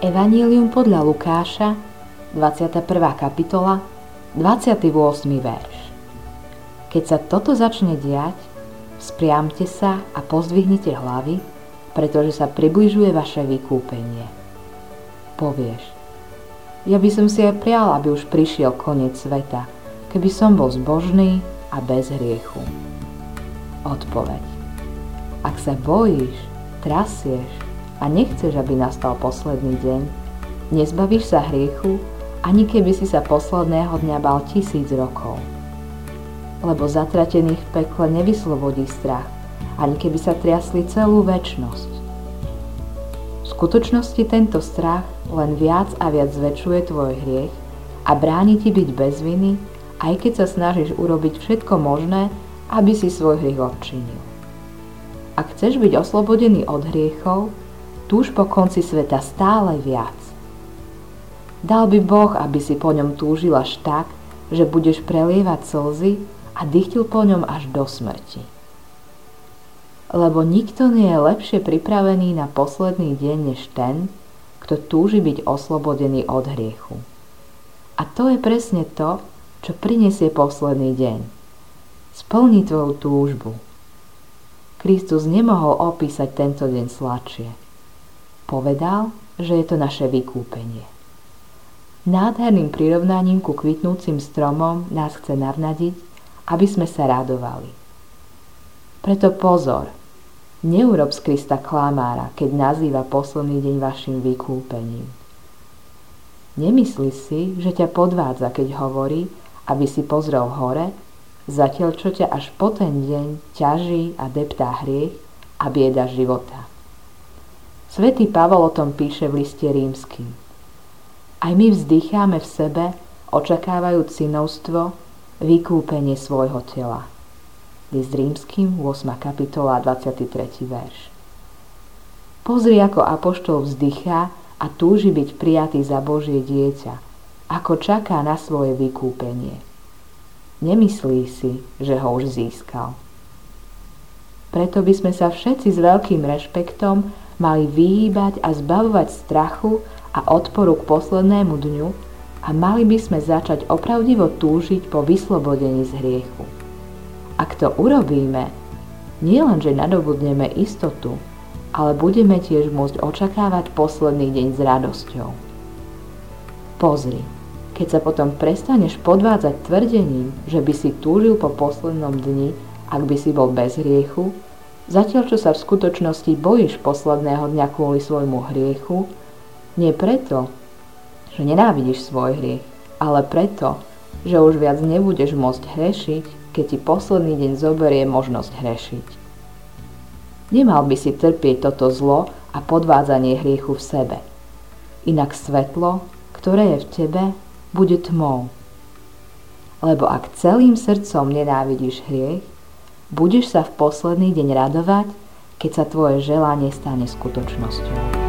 Evangelium podľa Lukáša, 21. kapitola, 28. verš. Keď sa toto začne diať, spriamte sa a pozdvihnite hlavy, pretože sa približuje vaše vykúpenie. Povieš, ja by som si aj prial, aby už prišiel koniec sveta, keby som bol zbožný a bez hriechu. Odpoveď. Ak sa bojíš, trasieš a nechceš, aby nastal posledný deň, nezbavíš sa hriechu, ani keby si sa posledného dňa bal tisíc rokov. Lebo zatratených v pekle nevyslobodí strach, ani keby sa triasli celú väčnosť. V skutočnosti tento strach len viac a viac zväčšuje tvoj hriech a bráni ti byť bez viny, aj keď sa snažíš urobiť všetko možné, aby si svoj hriech odčinil. Ak chceš byť oslobodený od hriechov, túž po konci sveta stále viac. Dal by Boh, aby si po ňom túžil až tak, že budeš prelievať slzy a dychtil po ňom až do smrti. Lebo nikto nie je lepšie pripravený na posledný deň než ten, kto túži byť oslobodený od hriechu. A to je presne to, čo prinesie posledný deň. Splní tvoju túžbu. Kristus nemohol opísať tento deň sladšie. Povedal, že je to naše vykúpenie. Nádherným prirovnaním ku kvitnúcim stromom nás chce navnadiť, aby sme sa radovali. Preto pozor, neurob z Krista klamára, keď nazýva posledný deň vašim vykúpením. Nemyslí si, že ťa podvádza, keď hovorí, aby si pozrel hore, zatiaľ čo ťa až po ten deň ťaží a deptá hriech a bieda života. Svetý Pavol o tom píše v liste rímským. Aj my vzdycháme v sebe, očakávajúc synovstvo, vykúpenie svojho tela. List rímským, 8. kapitola, 23. verš. Pozri, ako apoštol vzdychá a túži byť prijatý za Božie dieťa, ako čaká na svoje vykúpenie. Nemyslí si, že ho už získal. Preto by sme sa všetci s veľkým rešpektom mali vyhýbať a zbavovať strachu a odporu k poslednému dňu a mali by sme začať opravdivo túžiť po vyslobodení z hriechu. Ak to urobíme, nielen, že nadobudneme istotu, ale budeme tiež môcť očakávať posledný deň s radosťou. Pozri, keď sa potom prestaneš podvádzať tvrdením, že by si túžil po poslednom dni, ak by si bol bez hriechu, Zatiaľ, čo sa v skutočnosti bojíš posledného dňa kvôli svojmu hriechu, nie preto, že nenávidíš svoj hriech, ale preto, že už viac nebudeš môcť hrešiť, keď ti posledný deň zoberie možnosť hrešiť. Nemal by si trpieť toto zlo a podvádzanie hriechu v sebe. Inak svetlo, ktoré je v tebe, bude tmou. Lebo ak celým srdcom nenávidíš hriech, Budeš sa v posledný deň radovať, keď sa tvoje želanie stane skutočnosťou.